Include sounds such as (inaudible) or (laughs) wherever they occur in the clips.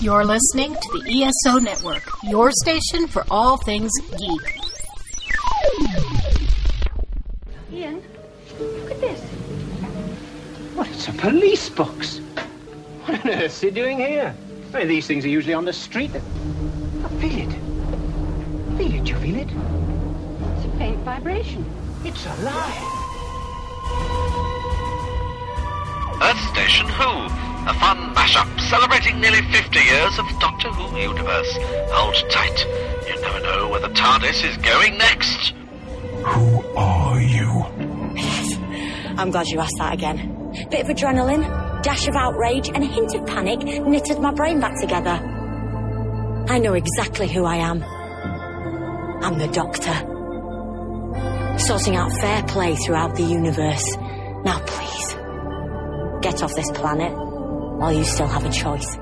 You're listening to the ESO Network, your station for all things geek. Ian, look at this. What, it's a police box. What on earth is he doing here? I mean, these things are usually on the street. I feel it. Feel it, you feel it? It's a faint vibration. It's alive. Earth Station Who, a fun mashup celebrating nearly 50 years of Doctor Who universe. Hold tight. You never know where the TARDIS is going next. Who are you? I'm glad you asked that again. Bit of adrenaline, dash of outrage, and a hint of panic knitted my brain back together. I know exactly who I am. I'm the Doctor. Sorting out fair play throughout the universe. Now, please, get off this planet while you still have a choice.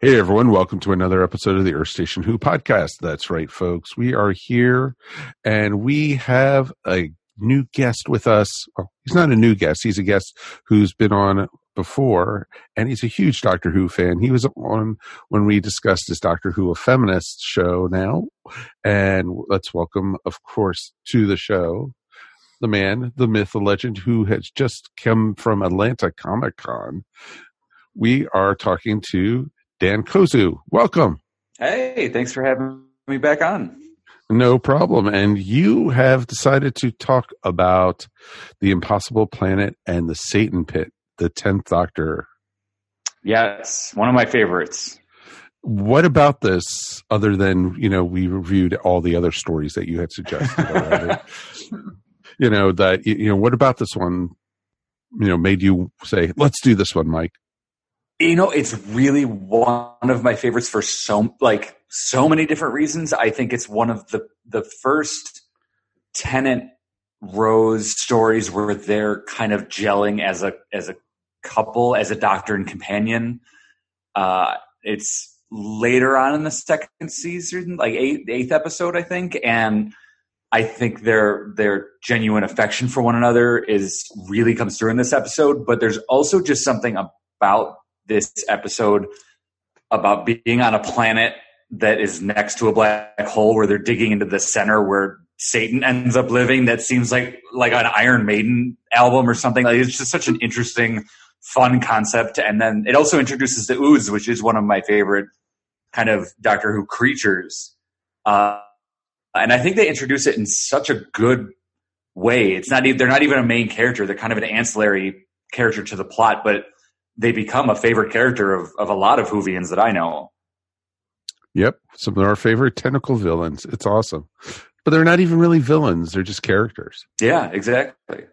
Hey everyone, welcome to another episode of the Earth Station Who podcast. That's right, folks. We are here and we have a new guest with us. Well, he's not a new guest. He's a guest who's been on before and he's a huge Doctor Who fan. He was on when we discussed his Doctor Who a feminist show now. And let's welcome, of course, to the show, the man, the myth, the legend who has just come from Atlanta Comic Con. We are talking to Dan Kozu. Welcome. Hey, thanks for having me back on. No problem. And you have decided to talk about the Impossible Planet and the Satan Pit, the 10th Doctor. Yes, one of my favorites. What about this, other than, you know, we reviewed all the other stories that you had suggested (laughs) you know, that, you know, what about this one, you know, made you say, let's do this one, Mike? You know, it's really one of my favorites for so like so many different reasons. I think it's one of the the first Tennant Rose stories where they're kind of gelling as a as a couple, as a doctor and companion. Uh, it's later on in the second season, like eighth, eighth episode, I think, and I think their their genuine affection for one another is really comes through in this episode. But there's also just something about this episode about being on a planet that is next to a black hole where they're digging into the center where Satan ends up living that seems like like an Iron Maiden album or something. Like it's just such an interesting fun concept. And then it also introduces the Oods which is one of my favorite kind of Doctor Who creatures. Uh, and I think they introduce it in such a good way. It's not they're not even a main character. They're kind of an ancillary character to the plot but they become a favorite character of, of a lot of Whovians that I know. Yep, some of our favorite tentacle villains. It's awesome. But they're not even really villains, they're just characters. Yeah, exactly.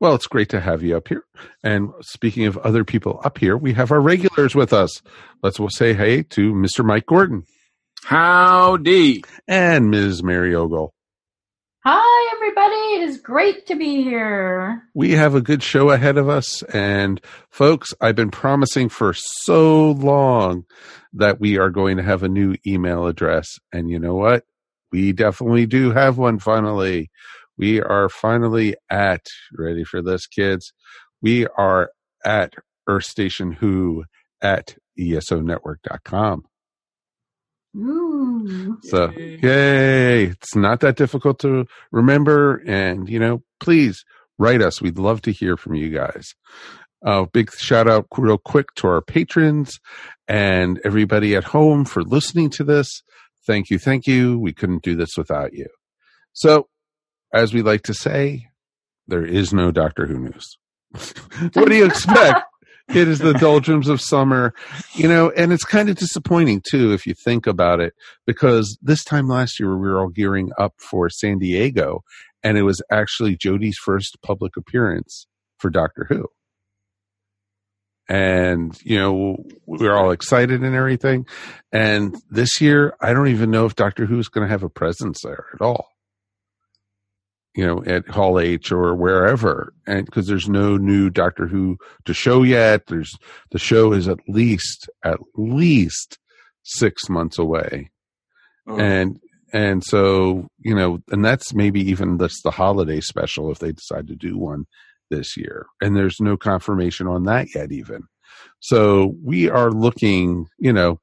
Well, it's great to have you up here. And speaking of other people up here, we have our regulars with us. Let's say hey to Mr. Mike Gordon. Howdy. And Ms. Mary Ogle. Hi, everybody. It is great to be here. We have a good show ahead of us. And folks, I've been promising for so long that we are going to have a new email address. And you know what? We definitely do have one finally. We are finally at, ready for this, kids? We are at Earth Station Who at ESONetwork.com. Ooh. So, yay. It's not that difficult to remember. And, you know, please write us. We'd love to hear from you guys. Uh, big shout out real quick to our patrons and everybody at home for listening to this. Thank you. Thank you. We couldn't do this without you. So, as we like to say, there is no Doctor Who news. (laughs) what do you expect? It is the doldrums of summer, you know, and it's kind of disappointing too if you think about it, because this time last year we were all gearing up for San Diego, and it was actually Jodie's first public appearance for Doctor Who. And, you know, we are all excited and everything. And this year, I don't even know if Doctor Who is going to have a presence there at all you know, at Hall H or wherever, and because there's no new Doctor Who to show yet. There's the show is at least at least six months away, Oh. and and so you know, and that's maybe even this the holiday special if they decide to do one this year, and there's no confirmation on that yet even. So we are looking, you know,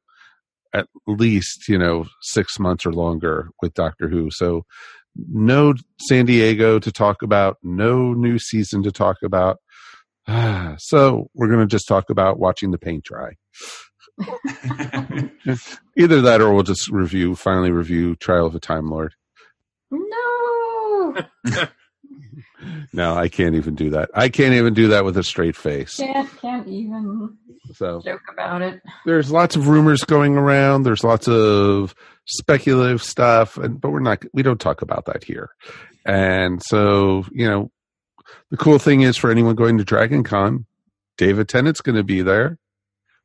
at least you know six months or longer with Doctor Who. So no San Diego to talk about, no new season to talk about. (sighs) so we're going to just talk about watching the paint dry. (laughs) Either that, or we'll just review, finally review Trial of a Time Lord. No. (laughs) No, I can't even do that. I can't even do that with a straight face. Can't, can't even So joke about it. there's lots of rumors going around. There's lots of speculative stuff, and but we're not. We don't talk about that here. And so, you know, the cool thing is for anyone going to Dragon Con, David Tennant's going to be there.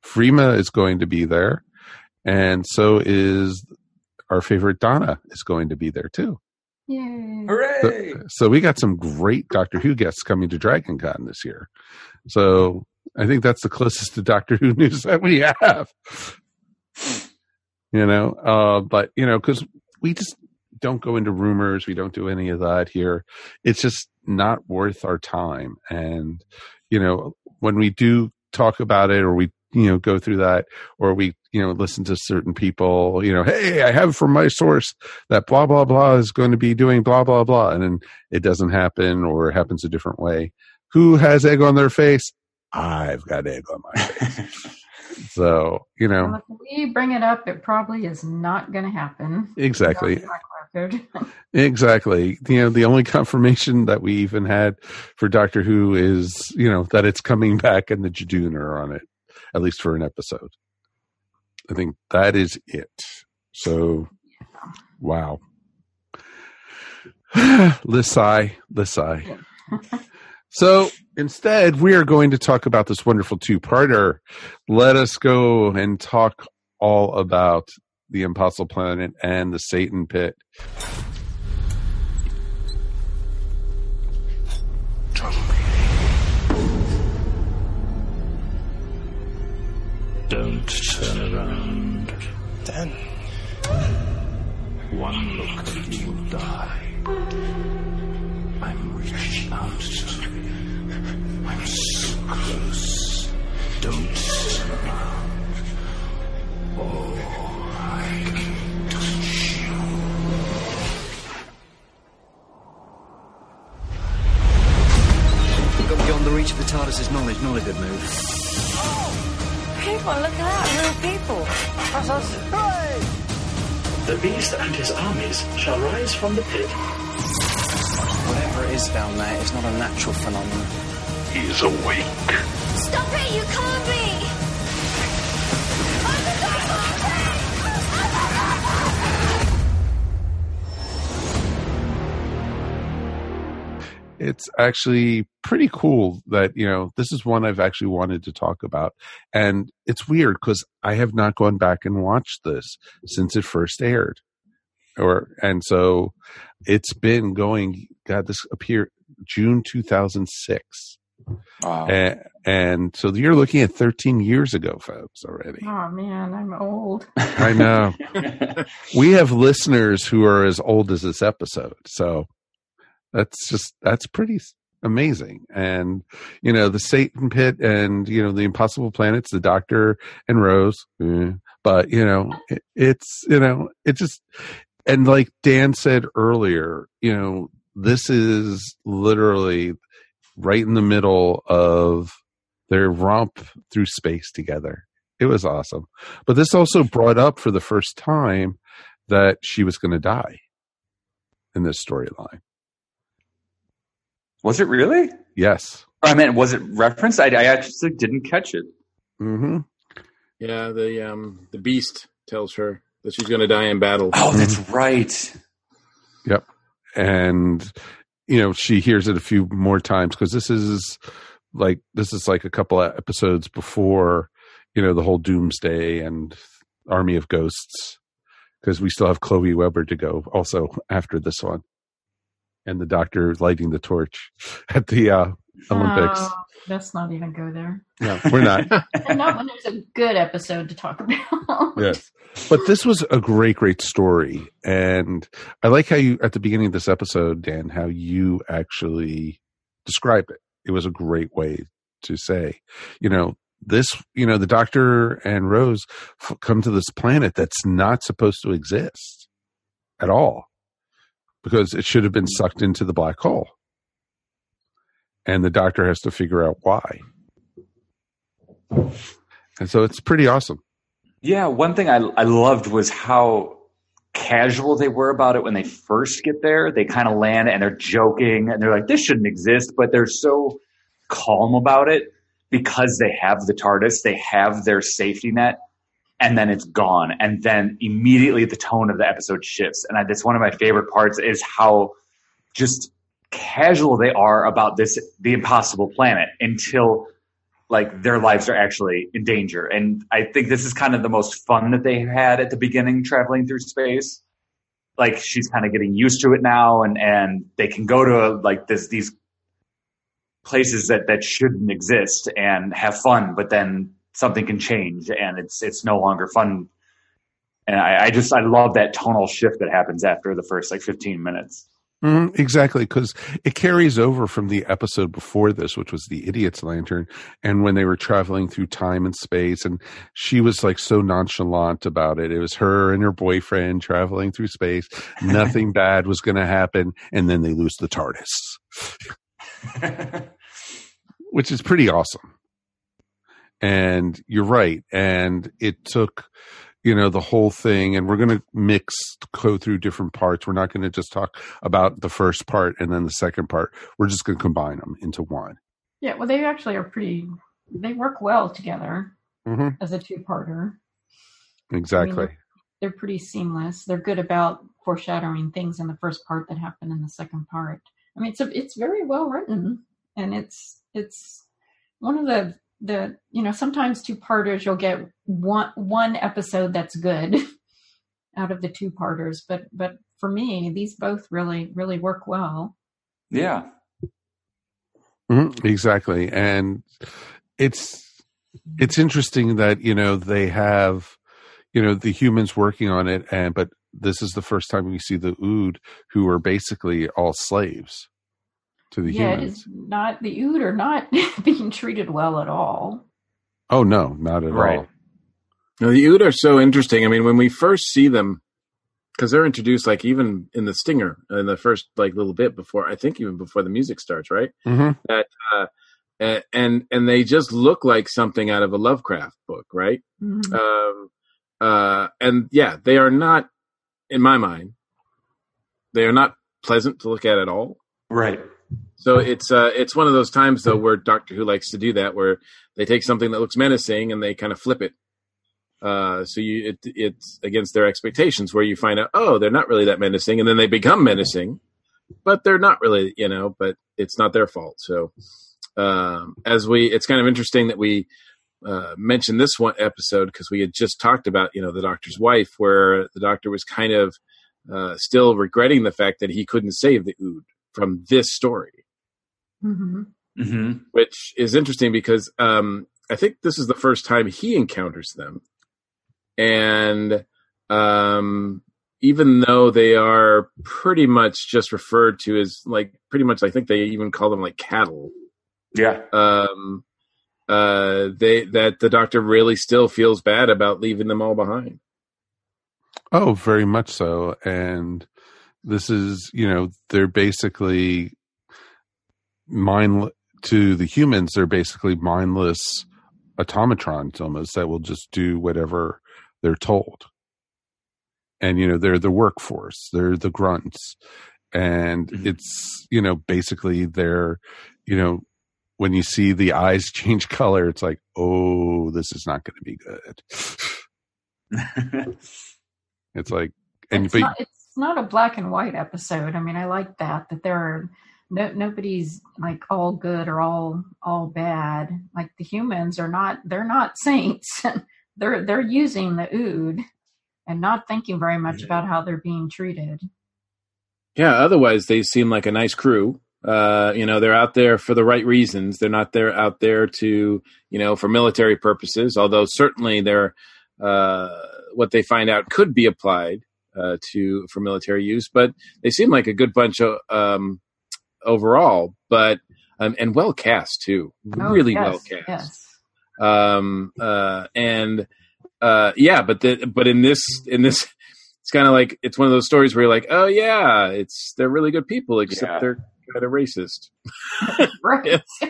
Freema is going to be there, and so is our favorite Donna is going to be there too. Yay. Hooray! So, so we got some great Doctor Who guests coming to Dragon Con this year. So I think that's the closest to Doctor Who (laughs) news that we have. You know, uh, but you know, because we just don't go into rumors, we don't do any of that here. It's just not worth our time. And you know, when we do talk about it, or we you know go through that, or we you know listen to certain people, you know, hey, I have from my source that blah blah blah is going to be doing blah blah blah, and then it doesn't happen, or happens a different way. Who has egg on their face? I've got egg on my face. (laughs) so you know Well, if we bring it up, it probably is not going to happen. exactly. (laughs) Exactly. You know, the only confirmation that we even had for Doctor Who is, you know, that it's coming back and the Judoon are on it, at least for an episode. I think that is it. So, wow. (sighs) Lisai, Lisai. (laughs) So instead, we are going to talk about this wonderful two parter. Let us go and talk all about the Impossible Planet and the Satan Pit. Don't turn around. Dan. One look and you will die. I'm reaching out close. Don't turn around. Or I can touch you. Got beyond the reach of the TARDIS's knowledge, not a good move. Oh, People, look at that, real people. That's us. The beast and his armies shall rise from the pit. Whatever it is down there, it's not a natural phenomenon. He is awake. Stop it, you can't be. it's actually pretty cool that you know this is one I've actually wanted to talk about, and it's weird because I have not gone back and watched this since it first aired, or and so it's been going. God, this appeared June two thousand six, Wow. and, and so you're looking at thirteen years ago, folks, already. Oh man, I'm old. I know. (laughs) we have listeners who are as old as this episode, so that's just that's pretty amazing. And you know, the Satan Pit and you know the Impossible Planets, the Doctor and Rose, eh, but you know, it, it's you know, it just and like Dan said earlier, you know, this is literally right in the middle of their romp through space together. It was awesome. But this also brought up for the first time that she was going to die in this storyline. Was it really? Yes. I meant, was it referenced? I, I actually didn't catch it. Mm-hmm. Yeah, the um the beast tells her that she's going to die in battle. Oh, that's right. Yep. And you know, she hears it a few more times because this is like this is like a couple of episodes before, you know, the whole Doomsday and Army of Ghosts. Because we still have Chloe Webber to go also after this one. And the doctor lighting the torch (laughs) at the uh Olympics. Let's not even go there. No, we're not. (laughs) (laughs) and not when there's a good episode to talk about. yes. But this was a great, great story. And I like how you, at the beginning of this episode, Dan, how you actually describe it. It was a great way to say, you know, this, you know, the doctor and Rose f- come to this planet that's not supposed to exist at all because it should have been sucked into the black hole. And the doctor has to figure out why. And so it's pretty awesome. Yeah, one thing I I loved was how casual they were about it when they first get there. They kind of land and they're joking and they're like, "This shouldn't exist," but they're so calm about it because they have the TARDIS, they have their safety net, and then it's gone, and then immediately the tone of the episode shifts. And I, that's one of my favorite parts is how just casual they are about this the impossible planet until like their lives are actually in danger. And I think this is kind of the most fun that they had at the beginning traveling through space. Like she's kind of getting used to it now and, and they can go to like this, these places that, that shouldn't exist and have fun, but then something can change and it's, it's no longer fun. And I, I just, I love that tonal shift that happens after the first like 15 minutes. Mm, exactly, because it carries over from the episode before this, which was the Idiot's Lantern, and when they were traveling through time and space, and she was like so nonchalant about it. It was her and her boyfriend traveling through space. Nothing (laughs) bad was going to happen, and then they lose the TARDIS, (laughs) which is pretty awesome. And you're right, and it took you know the whole thing and we're going to mix go through different parts we're not going to just talk about the first part and then the second part we're just going to combine them into one Yeah, well, they actually are pretty. They work well together hmm as a two-parter. exactly They're pretty seamless. They're good about foreshadowing things in the first part that happen in the second part. I mean, it's a, it's very well written, and it's it's one of the the you know sometimes two-parters you'll get one one episode that's good (laughs) out of the two-parters, but but for me these both really really work well. Yeah. Mhm, exactly and it's it's interesting that you know they have you know the humans working on it and but this is the first time we see the ood who are basically all slaves to the yeah, it humans is not the Ood are not (laughs) being treated well at all. oh no not at Right. all Now, the Ood are so interesting. I mean, when we first see them, because they're introduced like even in the stinger in the first like little bit before I think even before the music starts, right? hmm That uh, and and they just look like something out of a Lovecraft book, right? Mhm. Um, uh, and yeah, they are not, in my mind, they are not pleasant to look at at all. Right. So it's uh, it's one of those times though where Doctor Who likes to do that, where they take something that looks menacing and they kind of flip it. Uh, so you it, it's against their expectations, where you find out, oh, they're not really that menacing, and then they become menacing, but they're not really, you know, but it's not their fault. So um, as we, it's kind of interesting that we uh, mentioned this one episode because we had just talked about, you know, the doctor's wife, where the doctor was kind of uh, still regretting the fact that he couldn't save the Ood from this story Mm-hmm. Mm-hmm. which is interesting because um, I think this is the first time he encounters them, and um, even though they are pretty much just referred to as like pretty much, I think they even call them like cattle. Yeah. Um, uh, they that the doctor really still feels bad about leaving them all behind. Oh, very much so. And this is, you know, they're basically mind to the humans. They're basically mindless automatrons almost that will just do whatever they're told. And, you know, they're the workforce. They're the grunts. And mm-hmm. it's, you know, basically they're, you know, when you see the eyes (laughs) change color, it's like, oh, this is not going to be good. (laughs) It's like, and it's, but not, it's not a black and white episode. I mean, I like that that there are no nobody's like all good or all all bad. Like the humans are not they're not saints. (laughs) they're they're using the ood and not thinking very much about how they're being treated. Yeah, otherwise they seem like a nice crew. Uh, you know, they're out there for the right reasons. They're not there out there to, you know, for military purposes. Although certainly they're uh, what they find out could be applied uh, to for military use. But they seem like a good bunch of um, overall. But um, and well cast too, Oh, really yes, well cast. Yes. Um, uh, and uh, yeah, but the, but in this in this, it's kind of like it's one of those stories where you're like, oh yeah, it's they're really good people, except Yeah. they're kind of racist. (laughs) right. (laughs) yeah,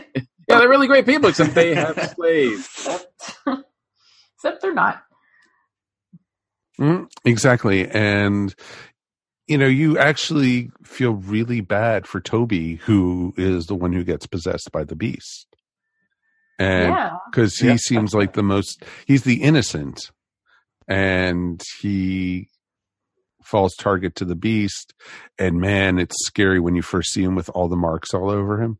they're really great people, except they have (laughs) slaves. Except they're not. Mhm, exactly. And, you know, you actually feel really bad for Toby, who is the one who gets possessed by the beast. And Yeah. because he Yeah. seems like the most, he's the innocent and he falls target to the beast. And man, it's scary when you first see him with all the marks all over him.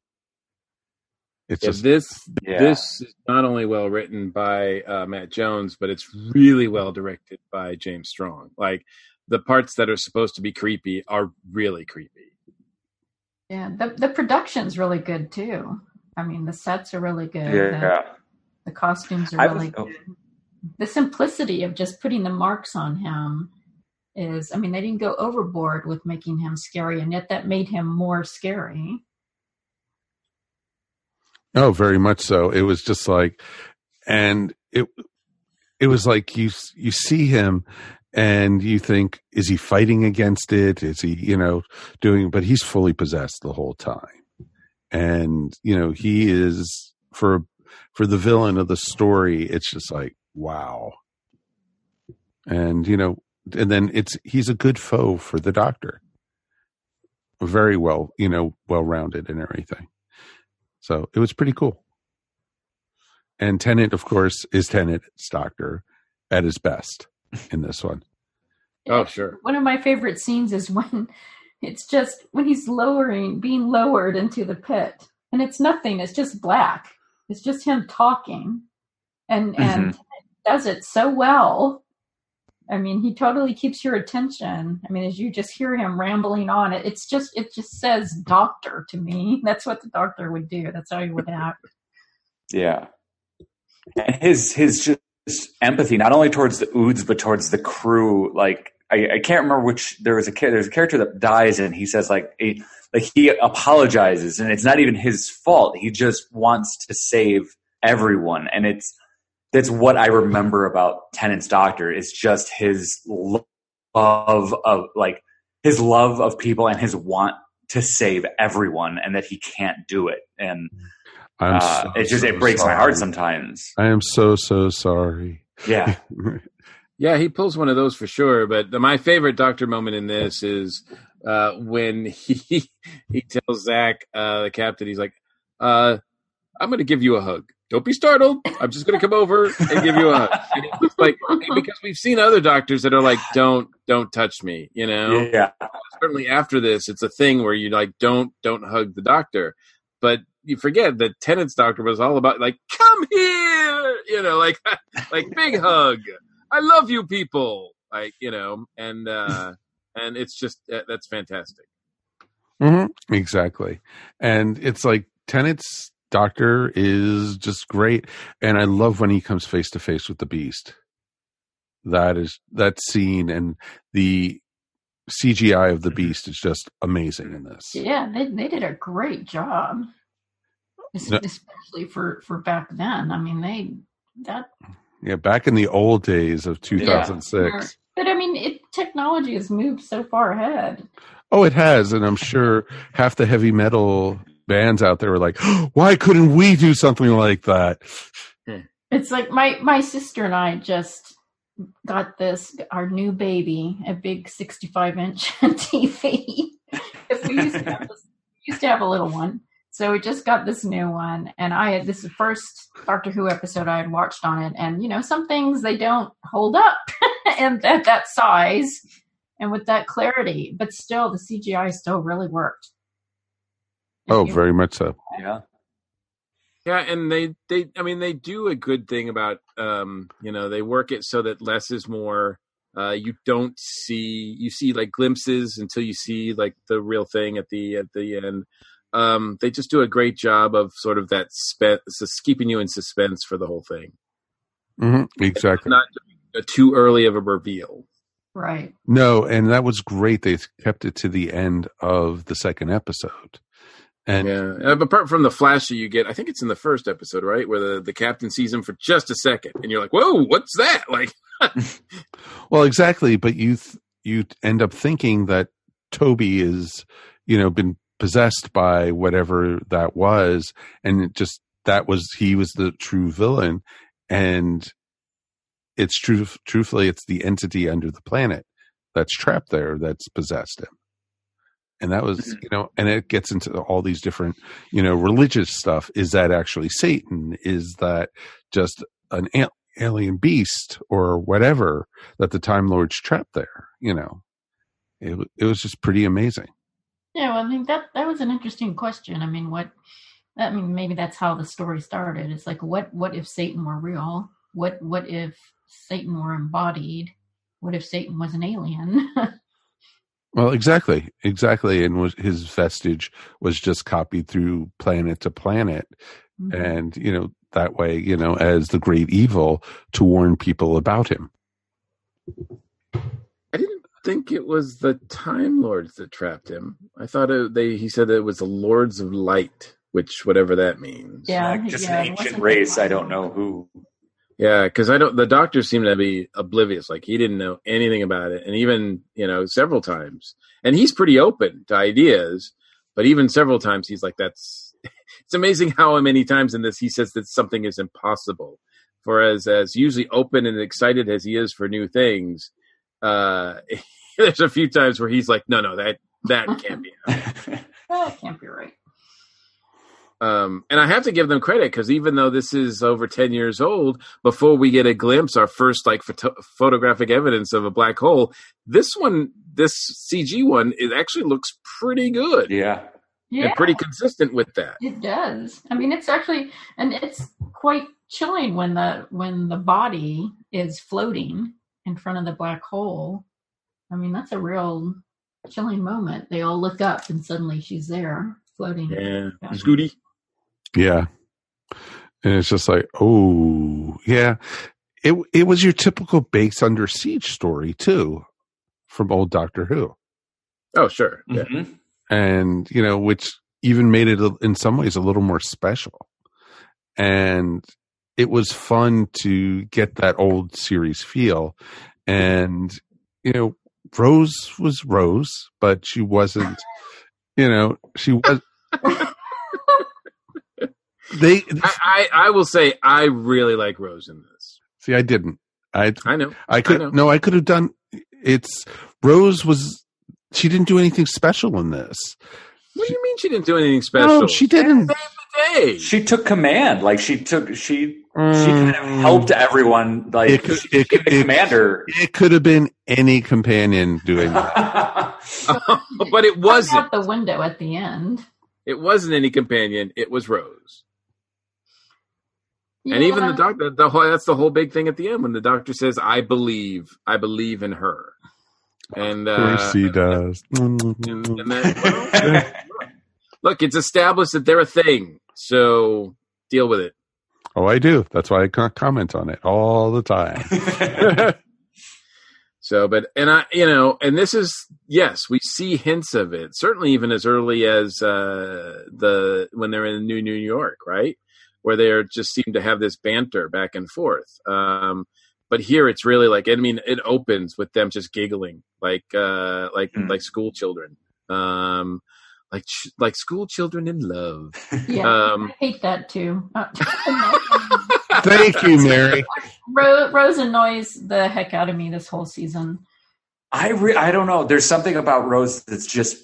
It's Yeah, just, this Yeah. this is not only well written by uh, Matt Jones, but it's really well directed by James Strong. Like the parts that are supposed to be creepy are really creepy. Yeah. The the production's really good too. I mean, the sets are really good. The, Yeah. the costumes are I really was- oh. good. The simplicity of just putting the marks on him is, I mean, they didn't go overboard with making him scary, and yet that made him more scary. Oh, very much so. It was just like, and it, it was like you, you see him and you think, is he fighting against it? Is he, you know, doing, but he's fully possessed the whole time. And, you know, he is for, for the villain of the story, it's just like, wow. And, you know, and then it's, he's a good foe for the doctor. Very well, you know, well rounded and everything. So it was pretty cool. And Tennant, of course, is Tennant's doctor at his best in this one. (laughs) Oh, sure. One of my favorite scenes is when it's just when he's lowering, being lowered into the pit, and it's nothing. It's just black. It's just him talking, and mm-hmm. and does it so well. I mean, he totally keeps your attention. I mean, as you just hear him rambling on, it it's just it just says doctor to me. (laughs) That's what the doctor would do. That's how he would act. (laughs) Yeah. And his his just empathy, not only towards the Oods, but towards the crew. Like I, I can't remember which there was a there's a character that dies, and he says like a, like he apologizes, and it's not even his fault. He just wants to save everyone, and it's that's what I remember about Tennant's Doctor is just his love of like his love of people and his want to save everyone, and that he can't do it, and I'm uh, so, it just so it breaks my heart sometimes. I am so so sorry. Yeah, (laughs) Yeah, he pulls one of those for sure. But the, my favorite Doctor moment in this is uh, when (laughs) he he tells Zach, uh, the captain, he's like, uh, "I'm going to give you a hug. Don't be startled. I'm just going to come over and give you a hug." Like because we've seen other doctors that are like, "Don't don't touch me," you know. yeah, Certainly after this, it's a thing where you like don't don't hug the doctor, but you forget that Tennant's doctor was all about like, "Come here," you know, like (laughs) like big hug. I love you people. Like, you know, and uh and it's just that- that's fantastic. hmm Exactly. And it's like Tennant's doctor is just great. And I love when he comes face to face with the beast. That is that scene and the CGI of the beast is just amazing in this. Yeah, they they did a great job, Es- No. Especially for for back then. I mean, they that Yeah, back in the old days of 2006. But I mean, it, technology has moved so far ahead. Oh, it has, and I'm sure half the heavy metal bands out there were like, (gasps) "Why couldn't we do something like that?" Hmm. It's like my my sister and I just got this our new baby, a big 65 inch (laughs) TV. Because (laughs) we used to have this, we used to have a little one, so we just got this new one. And I had this is the first Doctor Who episode I had watched on it, and you know some things they don't hold up, (laughs) and at that size and with that clarity, but still the CGI still really worked. Oh, very much so. yeah. Yeah, and they they I mean they do a good thing about um, you know, they work it so that less is more. Uh you don't see you see like glimpses until you see like the real thing at the at the end. Um they just do a great job of sort of that spe- sus- keeping you in suspense for the whole thing. hmm Exactly. Not too early of a reveal. Right. No, and that was great. They kept it to the end of the second episode. And yeah, apart from the flash that you get, I think it's in the first episode, right, where the, the captain sees him for just a second, and you're like, "Whoa, what's that?" (laughs) Like, (laughs) Well, exactly, but you th- you end up thinking that Toby is, you know, been possessed by whatever that was, and it just that was he was the true villain, and it's true. Truthfully, it's the entity under the planet that's trapped there that's possessed him, and that was mm-hmm. you know, and it gets into all these different you know religious stuff. Is that actually Satan? Is that just an alien beast or whatever that the Time Lords trapped there? You know, it it was just pretty amazing. Yeah, well, I mean that that was an interesting question. I mean, what? I mean, maybe that's how the story started. It's like, what? What if Satan were real? What? What if Satan were embodied? What if Satan was an alien? (laughs) Well, exactly, exactly, and was his vestige was just copied through planet to planet, Mhm. and you know that way, you know, as the great evil to warn people about him. I didn't think it was the Time Lords that trapped him. I thought it, they he said it was the Lords of Light, which whatever that means. yeah, Like, just yeah, an ancient race. I don't know who. Yeah, because I don't. The doctor seemed to be oblivious, like he didn't know anything about it, and even you know several times. And he's pretty open to ideas, but even several times he's like, "That's." (laughs) It's amazing how many times in this he says that something is impossible. For as as usually open and excited as he is for new things, uh, (laughs) there's a few times where he's like, "No, no, that that can't be." (laughs) That can't be right. Um, and I have to give them credit because even though this is over 10 years old, before we get a glimpse, our first like photo- photographic evidence of a black hole, this one, this CG one, it actually looks pretty good Yeah. Yeah, and pretty consistent with that. it does. I mean, it's actually, and it's quite chilling when the when the body is floating in front of the black hole. I mean, that's a real chilling moment. They all look up, and suddenly she's there floating. Yeah. Scooti. Yeah, and it's just like, oh, yeah, it it was your typical base under siege story too, from old Doctor Who. Oh, sure. Yeah. Mhm. and you know which even made it in some ways a little more special and it was fun to get that old series feel and you know rose was rose but she wasn't you know she was they (laughs) I, I, I will say I really like Rose in this. see i didn't i I know. i could know. no i could have done it's rose was she didn't do anything special in this What do you mean she didn't do anything special? no she didn't Hey. She took command. Like she took she she Mm. kind of helped everyone. Like It could- she it became could- the it- commander. It could have been any companion doing that. (laughs) (laughs) but it wasn't. the window at the end. It wasn't any companion. It was Rose. And even the doctor, the whole, that's the whole big thing at the end when the doctor says, "I believe, I believe in her," and Of uh, course he does. and, and then, well, (laughs) look, it's established that they're a thing, so deal with it. Oh, I do. That's why I comment on it all the time. (laughs) So, but and I, you know, and this is yes, we see hints of it. Certainly, even as early as uh, the when they're in New New York, right, where they are just seem to have this banter back and forth. Um, but here, it's really like I mean, it opens with them just giggling like uh, like Hmm. like school children, um, like ch- like school children in love. Yeah, Um, I hate that too. Uh, (laughs) Thank you, Mary. Ro- Rose annoys the heck out of me this whole season. I re- I don't know. There's something about Rose that's just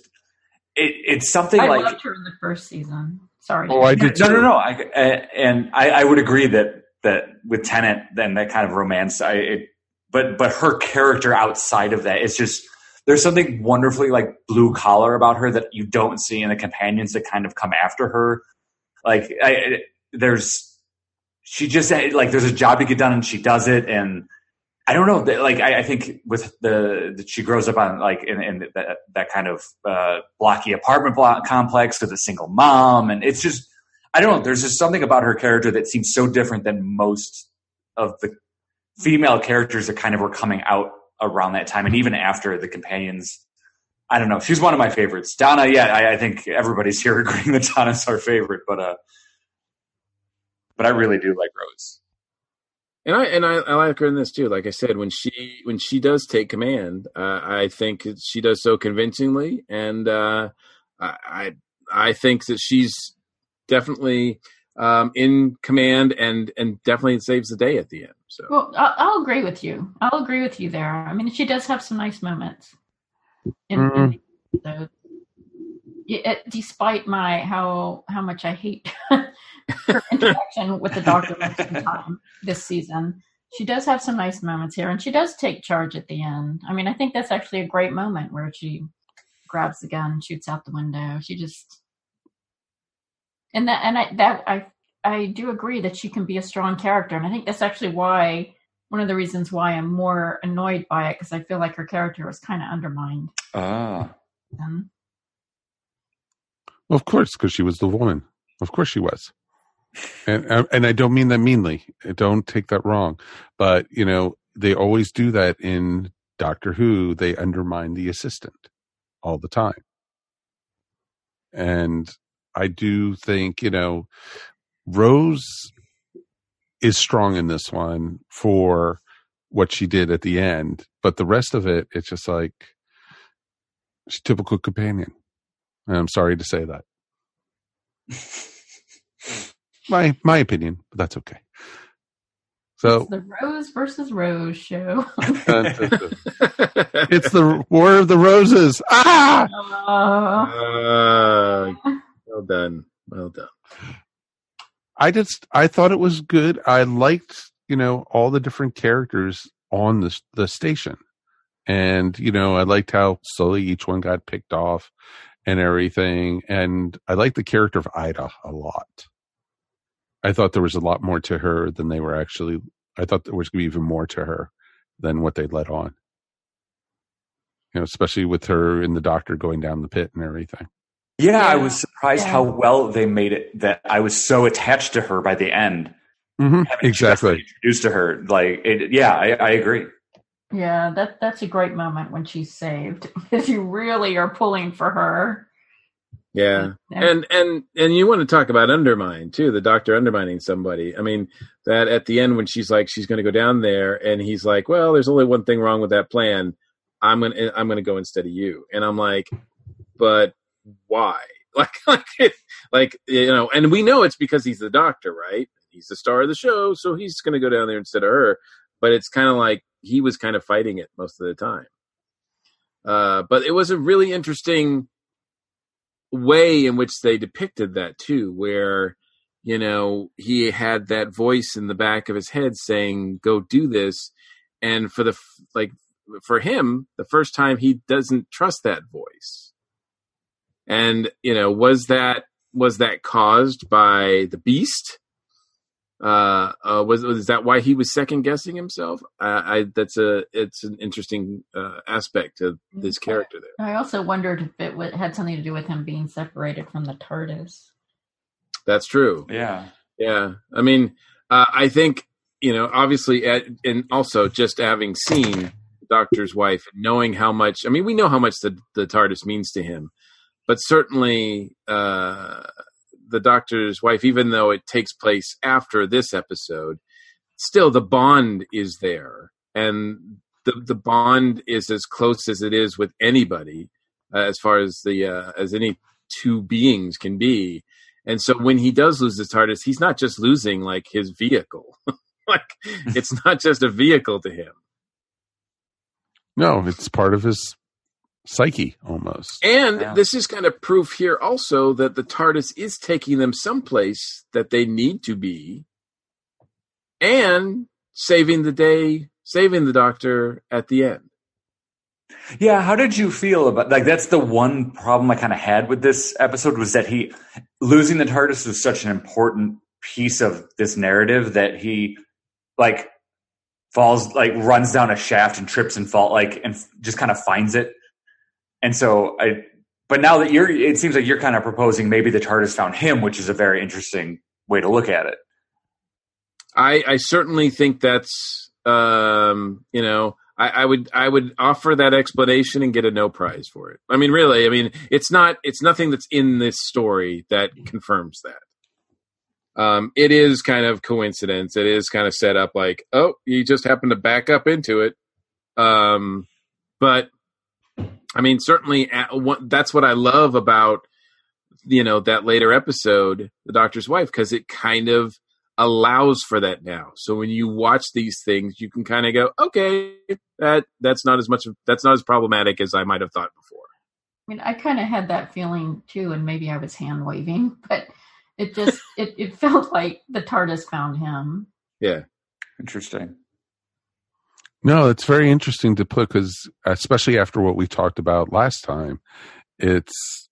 it, it's something I like loved her in the first season. Sorry. Oh, I did no, no, too. no. I, uh, and I, I would agree that that with Tennant, then that kind of romance. I, it, but but her character outside of that is just there's something wonderfully like blue collar about her that you don't see in the companions that kind of come after her. Like I, there's she just like there's a job to get done and she does it and. I don't know. Like I, I think with the that she grows up on like in, in that that kind of uh, blocky apartment block complex with a single mom, and it's just I don't know. There's just something about her character that seems so different than most of the female characters that kind of were coming out around that time, and even after the companions I don't know. She's one of my favorites. Donna, yeah, I, I think everybody's here (laughs) agreeing that Donna's our favorite, but uh, but I really do like Rose. And I and I, I like her in this too. Like I said, when she when she does take command, uh, I think she does so convincingly, and uh, I I think that she's definitely um, in command and and definitely saves the day at the end. So Well, I'll, I'll agree with you. I'll agree with you there. I mean, she does have some nice moments. In, in Mhm. the episode. It- despite my how how much I hate (laughs) her interaction with the doctor most of the time this season, she does have some nice moments here, and she does take charge at the end. I mean, I think that's actually a great moment where she grabs the gun, shoots out the window. She just and that and I that I I do agree that she can be a strong character, and I think that's actually why one of the reasons why I'm more annoyed by it because I feel like her character was kind of undermined. Ah. Um, of course, because she was the woman. Of course, she was. And and I don't mean that meanly. Don't take that wrong. But you know, they always do that in Doctor Who. They undermine the assistant all the time. And I do think you know, Rose is strong in this one for what she did at the end, but the rest of it, it's just like she's typical companion. And I'm sorry to say that. my my opinion, but that's okay. So it's the Rose versus Rose show. (laughs) it's the (laughs) War of the Roses. Ah! Uh, Uh, well done, well done. I just I thought it was good. I liked you know all the different characters on the the station, and you know I liked how slowly each one got picked off and everything. And I liked the character of Ida a lot. I thought there was a lot more to her than they were actually. I thought there was going to be even more to her than what they let on. You know, especially with her and the doctor going down the pit and everything. Yeah, I was surprised Yeah. how well they made it. That I was so attached to her by the end. Mm-hmm. Having just been Exactly. introduced to her, like, it, yeah, I, I agree. yeah, that that's a great moment when she's saved (laughs) because you really are pulling for her. Yeah. Yeah. And and and you want to talk about undermine too, the doctor undermining somebody. I mean, that at the end when she's like she's going to go down there and he's like, "Well, there's only one thing wrong with that plan. I'm going to I'm going to go instead of you." And I'm like, "But why?" (laughs) Like like it, like you know, and we know it's because he's the doctor, right? He's the star of the show, so he's going to go down there instead of her. But it's kind of like he was kind of fighting it most of the time. Uh, but it was a really interesting way in which they depicted that too, where you know he had that voice in the back of his head saying, "Go do this," and for the like for him, the first time he doesn't trust that voice, and you know was that was that caused by the beast? Uh, uh, was was that why he was second guessing himself? Uh, I that's a it's an interesting uh, aspect of this character there. I also wondered if it w- had something to do with him being separated from the TARDIS. That's true. Yeah. Yeah, I mean, uh, I think you know, obviously, at, and also just having seen the Doctor's wife, and knowing how much. I mean, we know how much the the TARDIS means to him, but certainly uh, the Doctor's wife, even though it takes place after this episode, still the bond is there, and the the bond is as close as it is with anybody, uh, as far as the uh, as any two beings can be. And so when he does lose his TARDIS, he's not just losing like his vehicle. (laughs) like it's not just a vehicle to him. No, it's part of his psyche almost. And Yeah. this is kind of proof here also that the TARDIS is taking them someplace that they need to be and saving the day, saving the doctor at the end. Yeah, how did you feel about like that's the one problem I kind of had with this episode was that he losing the TARDIS was such an important piece of this narrative that he like falls like runs down a shaft and trips and fall like and just kind of finds it. And so I but now that you're it seems like you're kind of proposing maybe the TARDIS found him, which is a very interesting way to look at it. I, I certainly think that's um, you know I, I would I would offer that explanation and get a no prize for it. I mean, really, I mean, it's not it's nothing that's in this story that confirms that. Um, it is kind of coincidence. It is kind of set up like, oh, you just happen to back up into it. Um, but I mean, certainly at, what, that's what I love about you know that later episode, the Doctor's Wife, because it kind of allows for that now. So when you watch these things, you can kind of go, okay, that that's not as much that's not as problematic as I might have thought before. I mean, I kind of had that feeling too, and maybe I was hand waving, (laughs) but it just it, it felt like the TARDIS found him. Yeah, interesting. No, it's very interesting to put because, especially after what we talked about last time, it's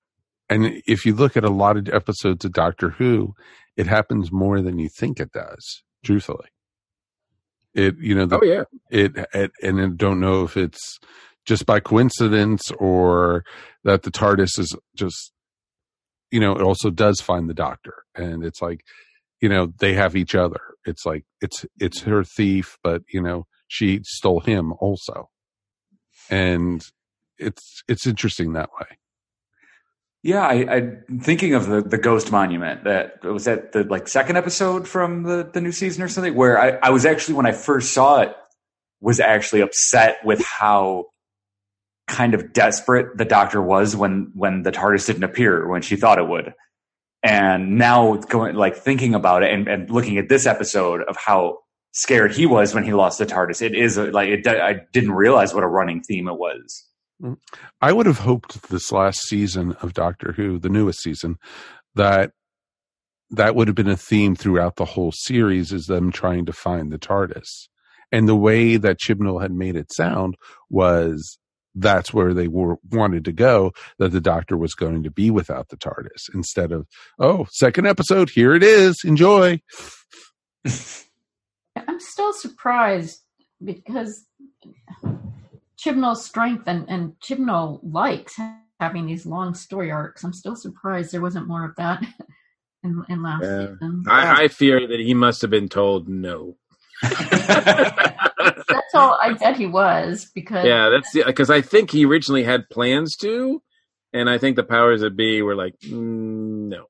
and if you look at a lot of episodes of Doctor Who, it happens more than you think it does. Truthfully, it you know the, oh yeah it, it and I don't know if it's just by coincidence or that the TARDIS is just you know it also does find the Doctor and it's like you know they have each other. It's like it's it's her thief, but you know she stole him also, and it's it's interesting that way. Yeah, I, I'm thinking of the, the Ghost Monument that was that the like second episode from the, the new season or something where I, I was actually when I first saw it was actually upset with how kind of desperate the doctor was when when the TARDIS didn't appear when she thought it would. And now going like thinking about it and, and looking at this episode of how scared he was when he lost the TARDIS, it is like it, I didn't realize what a running theme it was. Mm-hmm. I would have hoped this last season of Doctor Who, the newest season, that that would have been a theme throughout the whole series is them trying to find the TARDIS. And the way that Chibnall had made it sound was that's where they were wanted to go, that the doctor was going to be without the TARDIS instead of, oh, second episode, here it is, enjoy. (laughs) I'm still surprised because Chibnall's strength and, and Chibnall likes having these long story arcs. I'm still surprised there wasn't more of that (laughs) in, in last Yeah. season. I, I fear that he must have been told no. (laughs) That's all I bet he was because Yeah, that's because I think he originally had plans to, and I think the powers that be were like, mm, no.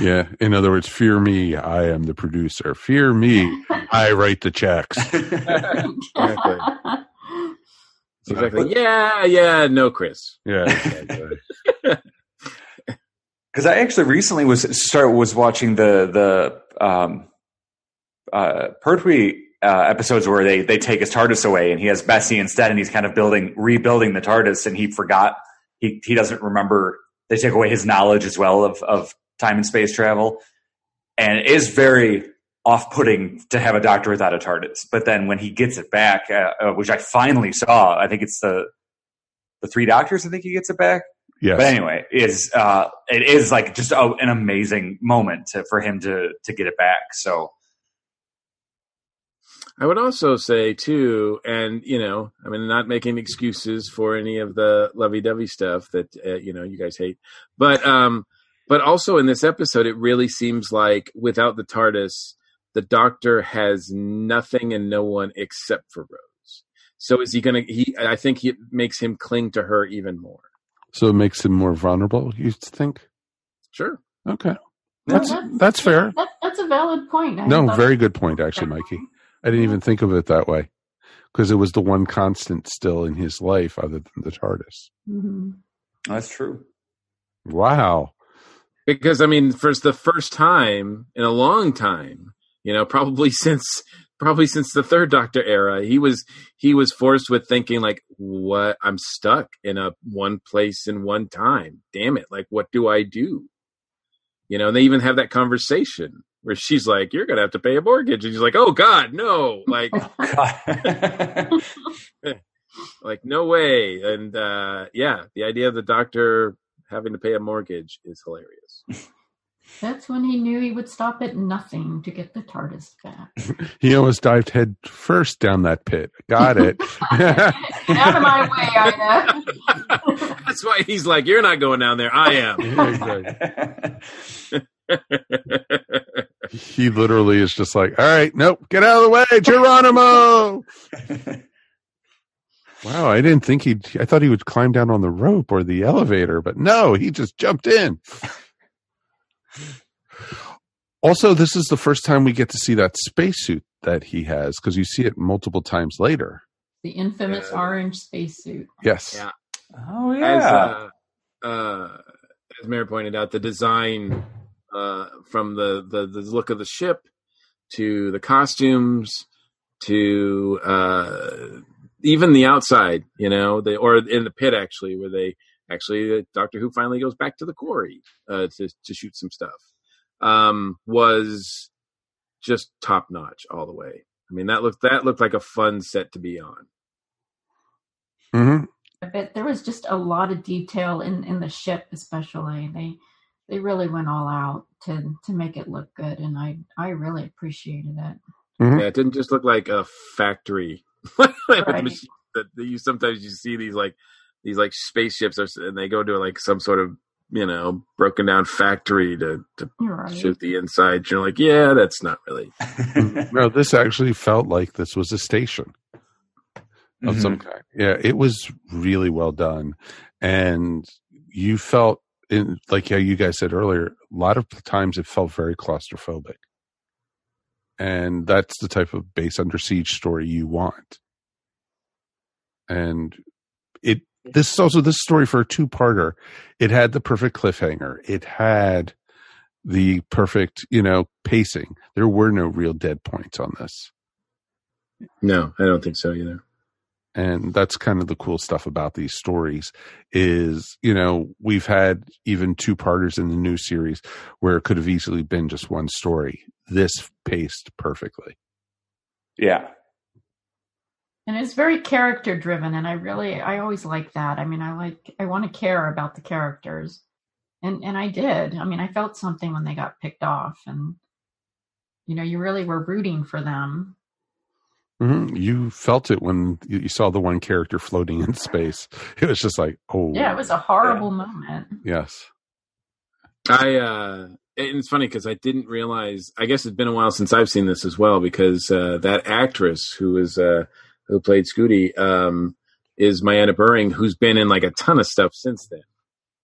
Yeah. In other words, fear me, I am the producer. Fear me, I write the checks. (laughs) Exactly. Exactly. Yeah, yeah, no, Chris. Yeah. (laughs) because I actually recently was start was watching the the um, uh, Pertwee uh, episodes where they they take his TARDIS away and he has Bessie instead, and he's kind of building rebuilding the TARDIS, and he forgot he he doesn't remember. They take away his knowledge as well of of time and space travel, and it is very off putting to have a doctor without a TARDIS. But then when he gets it back, uh, uh, which I finally saw, I think it's the the three doctors. I think he gets it back. Yes. But anyway, is uh, it is like just a, an amazing moment to, for him to to get it back. So I would also say too, and you know, I mean, not making excuses for any of the lovey-dovey stuff that uh, you know you guys hate, but um, but also in this episode, it really seems like without the TARDIS, the Doctor has nothing and no one except for Rose. So is he gonna? He, I think it makes him cling to her even more. So it makes him more vulnerable, you think? Sure. Okay. That's that- that's fair. That, that's a valid point. I No, very good point, actually, Mikey. I didn't even think of it that way because it was the one constant still in his life other than the TARDIS. Mhm. that's true. Wow. Because I mean, for the first time in a long time, you know, probably (laughs) since probably since the third Doctor era, he was he was forced with thinking like, "What? I'm stuck in a one place in one time. Damn it! Like, what do I do?" You know, and they even have that conversation where she's like, "You're gonna have to pay a mortgage," and he's like, "Oh God, no!" Like, (laughs) (laughs) like no way. And uh, yeah, the idea of the Doctor having to pay a mortgage is hilarious. (laughs) That's when he knew he would stop at nothing to get the TARDIS back. (laughs) He almost dived head first down that pit. Got it. (laughs) Out of my way, Ida. That's why he's like, "You're not going down there. I am." he literally is just like, all right, nope, get out of the way, Geronimo. Wow, I didn't think he'd. I thought he would climb down on the rope or the elevator, but no, he just jumped in. Also, this is the first time we get to see that spacesuit that he has because you see it multiple times later. The infamous orange spacesuit. Yes. Yeah. Oh As uh, uh, as Mary pointed out, the design uh, from the, the the look of the ship to the costumes to uh, even the outside, you know, they or in the pit actually, where they actually uh, Doctor Who finally goes back to the quarry uh, to to shoot some stuff, um, was just top notch all the way. I mean, that looked that looked like a fun set to be on. Mm-hmm. But there was just a lot of detail in in the ship, especially they they really went all out to to make it look good, and I I really appreciated it. Mm-hmm. Yeah, it didn't just look like a factory. (laughs) With Right. machines that that you sometimes you see these like these like spaceships, or, s- and they go to like some sort of you know broken down factory to to right. shoot the inside. You're like, yeah, that's not really. (laughs) No, this actually felt like this was a station of some mm-hmm. kind. Yeah, it was really well done, and you felt in like how you guys said earlier. A lot of times, it felt very claustrophobic, and that's the type of base under siege story you want. And it this is also this story for a two parter. It had the perfect cliffhanger. It had the perfect, you know, pacing. There were no real dead points on this. No, I don't think so either. and that's kind of the cool stuff about these stories is you know we've had even two parters in the new series where it could have easily been just one story this paced perfectly. Yeah. And it's very character driven and i really i always like that. I mean i like i want to care about the characters. And and i did. I mean i felt something when they got picked off and you know you really were rooting for them. Hmm you felt it when you you saw the one character floating in space. (laughs) It was just like oh yeah it was a horrible moment. Yes I uh it's funny because I didn't realize. I guess it's been a while since I've seen this as well because uh, that actress who is uh, who played Scooti um, is MyAnna Buring, who's been in like a ton of stuff since then.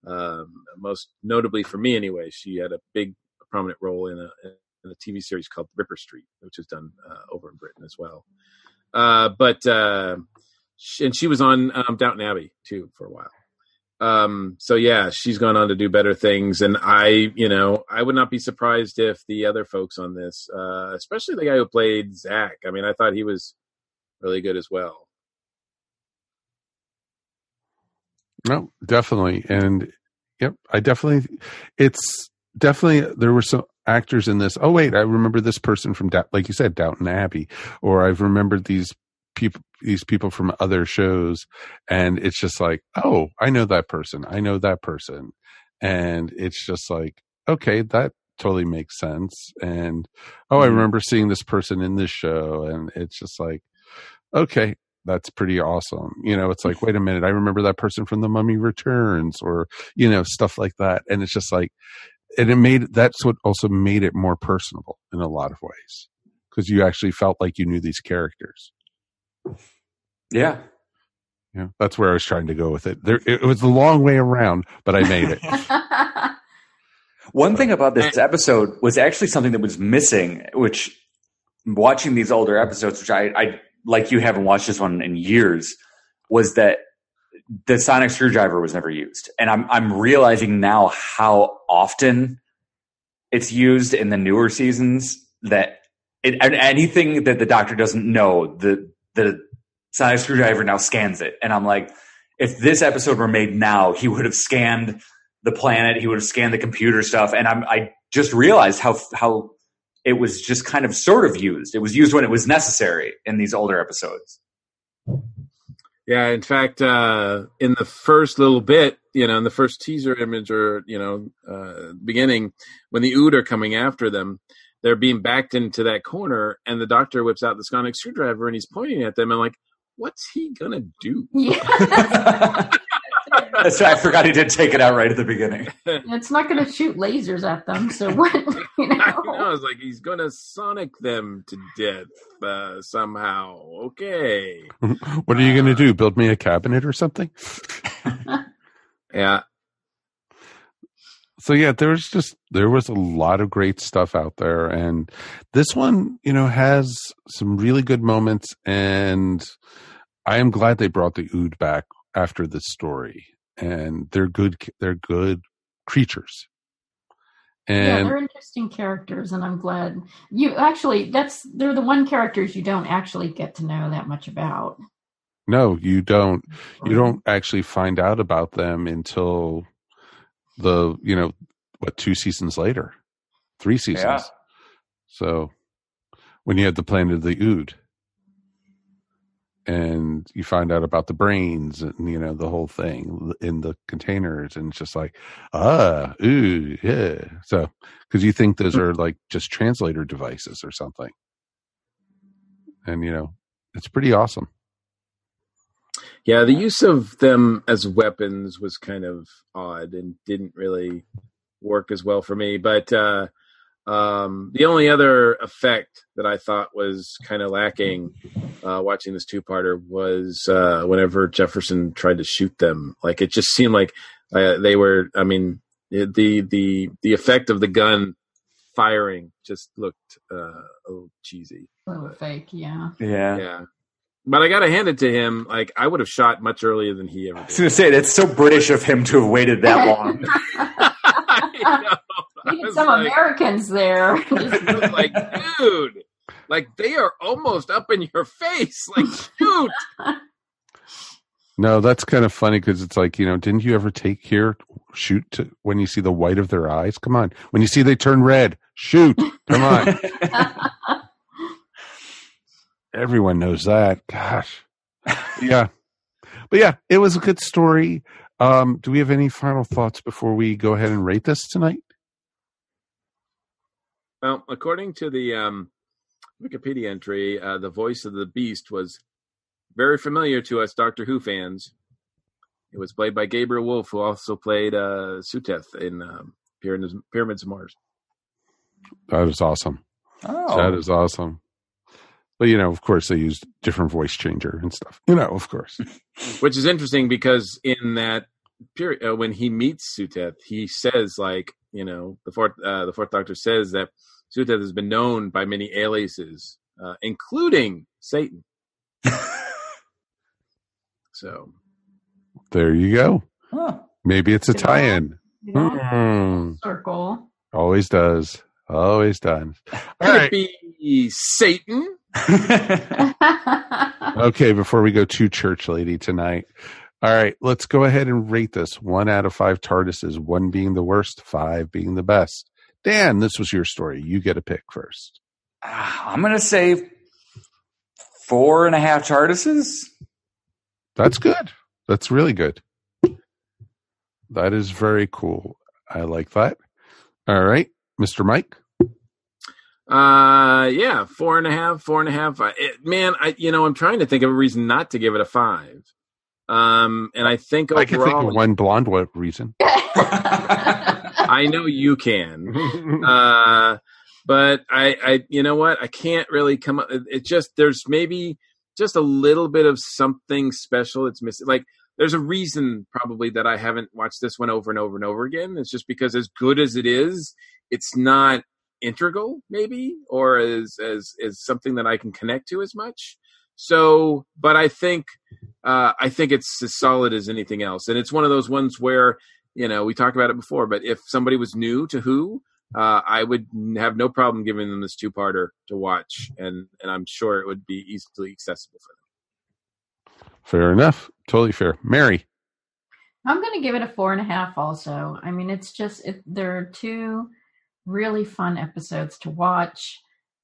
Um, most notably for me, anyway, she had a big prominent role in a in a TV series called Ripper Street, which is done uh, over in Britain as well. Uh, but uh, sh and she was on um, Downton Abbey too for a while um so yeah she's gone on to do better things. And i you know i would not be surprised if the other folks on this uh especially the guy who played zach i mean i thought he was really good as well. No definitely. And yep i definitely it's definitely there were some actors in this. Oh wait i remember this person from like you said downton abbey or i've remembered these people these people from other shows and it's just like oh i know that person. I know that person. And it's just like okay that totally makes sense. And oh i Mhm. remember seeing this person in this show. And it's just like okay that's pretty awesome. You know it's like wait a minute i remember that person from the mummy returns or you know stuff like that. And it's just like and it made that's what also made it more personable in a lot of ways because you actually felt like you knew these characters yeah. Yeah that's where i was trying to go with it. There it was a long way around but i made it. (laughs) One thing about this episode was actually something that was missing, which watching these older episodes, which I, I like you haven't watched this one in years, was that the sonic screwdriver was never used. And I'm I'm realizing now how often it's used in the newer seasons that it, and anything that the doctor doesn't know, the the sonic screwdriver now scans it. And I'm like, if this episode were made now, he would have scanned the planet. He would have scanned the computer stuff, and I'm, I just realized how how it was just kind of sort of used. It was used when it was necessary in these older episodes. yeah in fact uh in the first little bit you know in the first teaser image or you know uh beginning when the ood are coming after them they're being backed into that corner and the doctor whips out the sonic screwdriver and he's pointing at them and like what's he gonna do yeah (laughs) That's right. I forgot he did take it out right at the beginning. (laughs) It's not going to shoot lasers at them, so what? (laughs) You know? I know. It's like he's going to sonic them to death uh, somehow. Okay. what are you going to do? Build me a cabinet or something? Yeah. So yeah, there was just there was a lot of great stuff out there, and this one, you know, has some really good moments, and I am glad they brought the Ood back after this story, and they're good. They're good creatures, yeah, they're interesting characters, and I'm glad you actually. That's they're the one characters you don't actually get to know that much about. no, you don't. You mm-hmm. don't actually find out about them until the you know what two seasons later, three seasons. Yeah. So when you had the planet of the Ood, and you find out about the brains and you know the whole thing in the containers, and it's just like ah ooh yeah. So because you think those are like just translator devices or something, and you know it's pretty awesome. Yeah, the use of them as weapons was kind of odd and didn't really work as well for me. But uh, um, the only other effect that I thought was kind of lacking uh, watching this two-parter was uh, whenever Jefferson tried to shoot them. Like it just seemed like uh, they were. I mean, it- the the the effect of the gun firing just looked uh, a little cheesy. A little fake, yeah. Yeah. Yeah. But I gotta hand it to him. Like I would have shot much earlier than he ever I was did. going to say, that's so British of him to have waited that long. (laughs) (laughs) Even some like- Americans there. (laughs) Just like, dude, like they are almost up in your face. Like, shoot. No, that's kind of funny because it's like you know, didn't you ever take here shoot to, when you see the white of their eyes? Come on, when you see they turn red, shoot! Come on, everyone knows that. Gosh, yeah, but yeah, it was a good story. Um, do we have any final thoughts before we go ahead and rate this tonight? Well, according to the um, Wikipedia entry, uh, the voice of the beast was very familiar to us Doctor Who fans. It was played by Gabriel Woolf, who also played uh, Sutekh in um, Pyramids, Pyramids of Mars. That is awesome. Oh. That is awesome. But you know, of course, they used different voice changer and stuff. You know, of course. (laughs) which is interesting because in that period uh, when he meets Sutekh, he says like you know the fourth uh, the fourth Doctor says that Sutekh has been known by many aliases, uh, including Satan. (laughs) so There you go. Huh. Maybe it's a Good tie-in. You know, Hmm. circle. Always does. Always does. All could right. it be Satan? (laughs) Okay, before we go to church lady tonight. All right, let's go ahead and rate this. One out of five TARDISes, one being the worst, five being the best. Dan, this was your story. You get a pick first. Ah, I'm going to say four and a half TARDISes. That's good. That's really good. That is very cool. I like that. All right, Mr. Mike. Uh, yeah, four and a half, four and a half. It, man, I you know I'm trying to think of a reason not to give it a five. Um, and I think I can think of one blonde one reason. (laughs) I know you can. (laughs) uh, but I, I, you know what? I can't really come up. It, it just there's maybe just a little bit of something special that's missing. Like there's a reason probably that I haven't watched this one over and over and over again. It's just because as good as it is, it's not integral maybe or as as as something that I can connect to as much. So, but I think uh, I think it's as solid as anything else, and it's one of those ones where you know we talked about it before. But if somebody was new to Who, uh, I would have no problem giving them this two-parter to watch, and and I'm sure it would be easily accessible for them. Fair enough. Totally fair. Mary. I'm going to give it a four and a half. Also, I mean, it's just it, there are two really fun episodes to watch.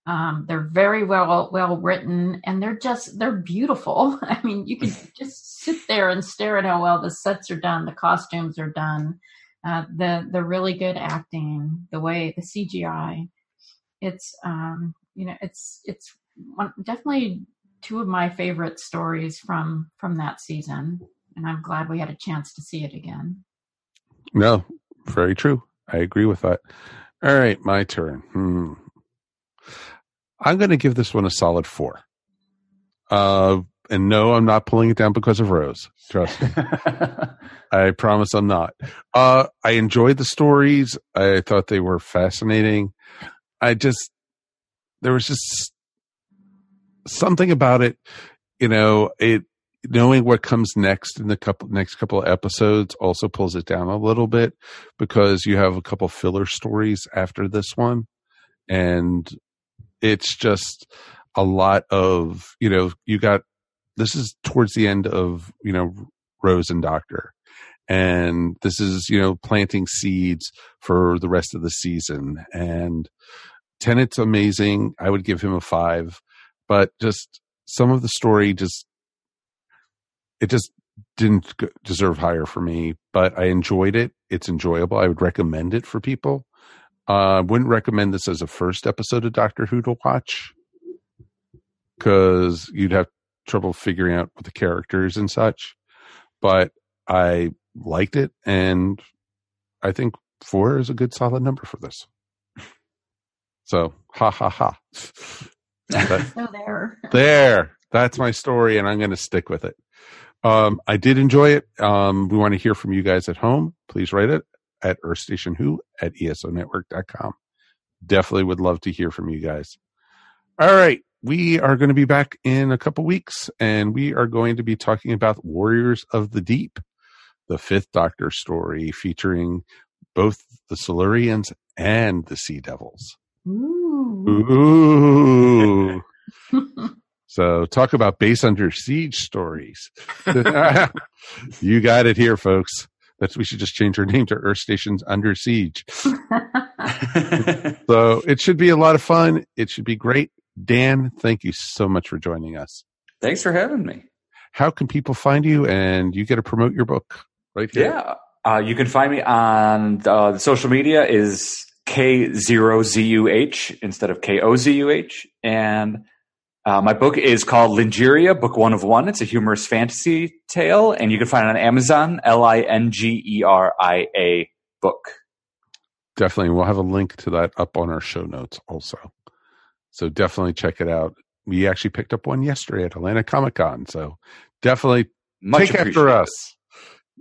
Um, they're very well well written, and they're just they're beautiful. (laughs) I mean, you can (laughs) just sit there and stare at how well the sets are done, the costumes are done, uh, the the really good acting, the way the CGI. It's um, you know it's it's one, definitely two of my favorite stories from from that season. and I'm glad we had a chance to see it again. No, very true. I agree with that. All right, my turn. Hmm. I'm going to give this one a solid four. Uh, and no, I'm not pulling it down because of Rose. Trust me. (laughs) I promise I'm not. Uh, I enjoyed the stories. I thought they were fascinating. I just, there was just something about it, you know, it, knowing what comes next in the couple next couple of episodes also pulls it down a little bit because you have a couple filler stories after this one. And it's just a lot of you know you got this is towards the end of you know rose and doctor. And this is you know planting seeds for the rest of the season. And Tennant's amazing. I would give him a five. But just some of the story just it just didn't deserve higher for me but i enjoyed it it's enjoyable i would recommend it for people uh, I wouldn't recommend this as a first episode of Doctor Who to watch because you'd have trouble figuring out the characters and such. But I liked it, and I think four is a good solid number for this. So, ha ha ha. (laughs) That- So there. there, that's my story, and I'm going to stick with it. Um, I did enjoy it. Um, we want to hear from you guys at home. Please write it at earthstationwho at E esonetwork.com. Definitely would love to hear from you guys. All right. We are going to be back in a couple weeks and we are going to be talking about Warriors of the Deep, the fifth Doctor story featuring both the Silurians and the Sea Devils. Ooh. (laughs) (laughs) so talk about base under siege stories. (laughs) you got it here, folks. That's we should just change our name to Earth Stations Under Siege. (laughs) so it should be a lot of fun. It should be great. Dan, thank you so much for joining us. Thanks for having me. How can people find you and you get to promote your book right here? Yeah. Uh, you can find me on uh, the social media is K0ZUH instead of KOZUH. And uh, my book is called Lingeria, Book One of One. It's a humorous fantasy tale, and you can find it on Amazon, L I N G E R I A book. Definitely. We'll have a link to that up on our show notes also. So definitely check it out. We actually picked up one yesterday at Atlanta Comic Con. So definitely Much take after us.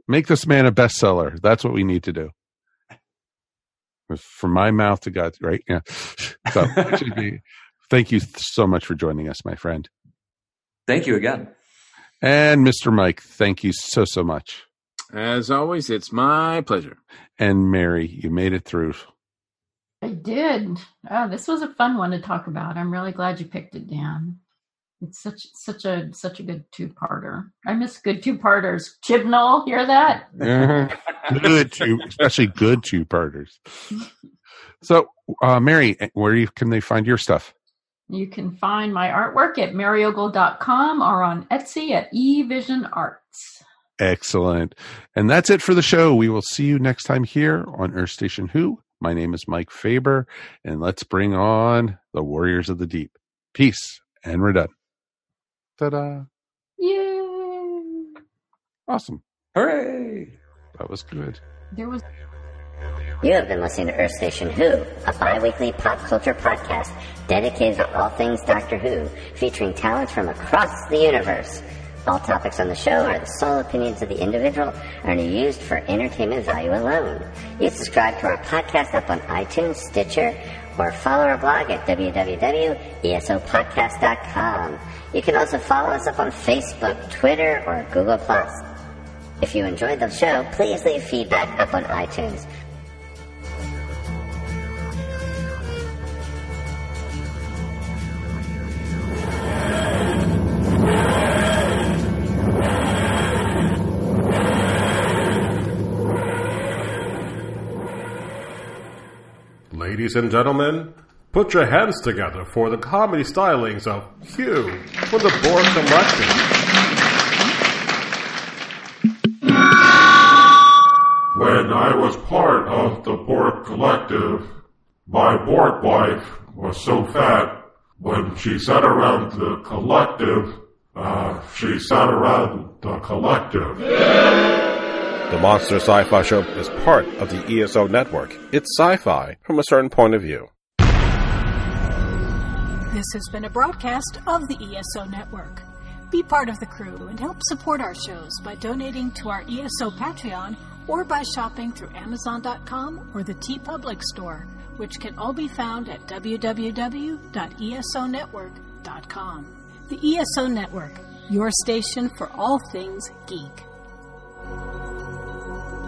Make this man a bestseller. That's what we need to do. From my mouth to God, right? Yeah. (laughs) So it should be, thank you so much for joining us, my friend. Thank you again. And Mr. Mike, thank you so, so much. As always, it's my pleasure. And Mary, you made it through. I did. Oh, this was a fun one to talk about. I'm really glad you picked it, Dan. It's such such a such a good two parter. I miss good two parters. Chibnall, hear that? (laughs) good two, especially good two parters. So, uh, Mary, where can they find your stuff? You can find my artwork at maryogle.com or on Etsy at eVision Arts. Excellent. And that's it for the show. We will see you next time here on Earth Station Who. My name is Mike Faber, and let's bring on the Warriors of the Deep. Peace, and we're done. Ta-da! Yay! Awesome. Hooray! That was good. There was You have been listening to Earth Station Who, a bi-weekly pop culture podcast dedicated to all things Doctor Who, featuring talent from across the universe. All topics on the show are the sole opinions of the individual and are used for entertainment value alone. You can subscribe to our podcast up on iTunes, Stitcher, or follow our blog at www.esopodcast.com. You can also follow us up on Facebook, Twitter, or Google+. If you enjoyed the show, please leave feedback up on iTunes. Ladies and gentlemen, put your hands together for the comedy stylings of Hugh from the Borg Collective. When I was part of the Borg Collective, my Borg wife was so fat, when she sat around the collective, Uh, she's sat around the collective. The Monster Sci Fi Show is part of the ESO network. It's sci fi from a certain point of view. This has been a broadcast of the ESO Network. Be part of the crew and help support our shows by donating to our ESO Patreon or by shopping through Amazon.com or the TeePublic Store, which can all be found at www.esonetwork.com. The ESO Network, your station for all things geek. うん。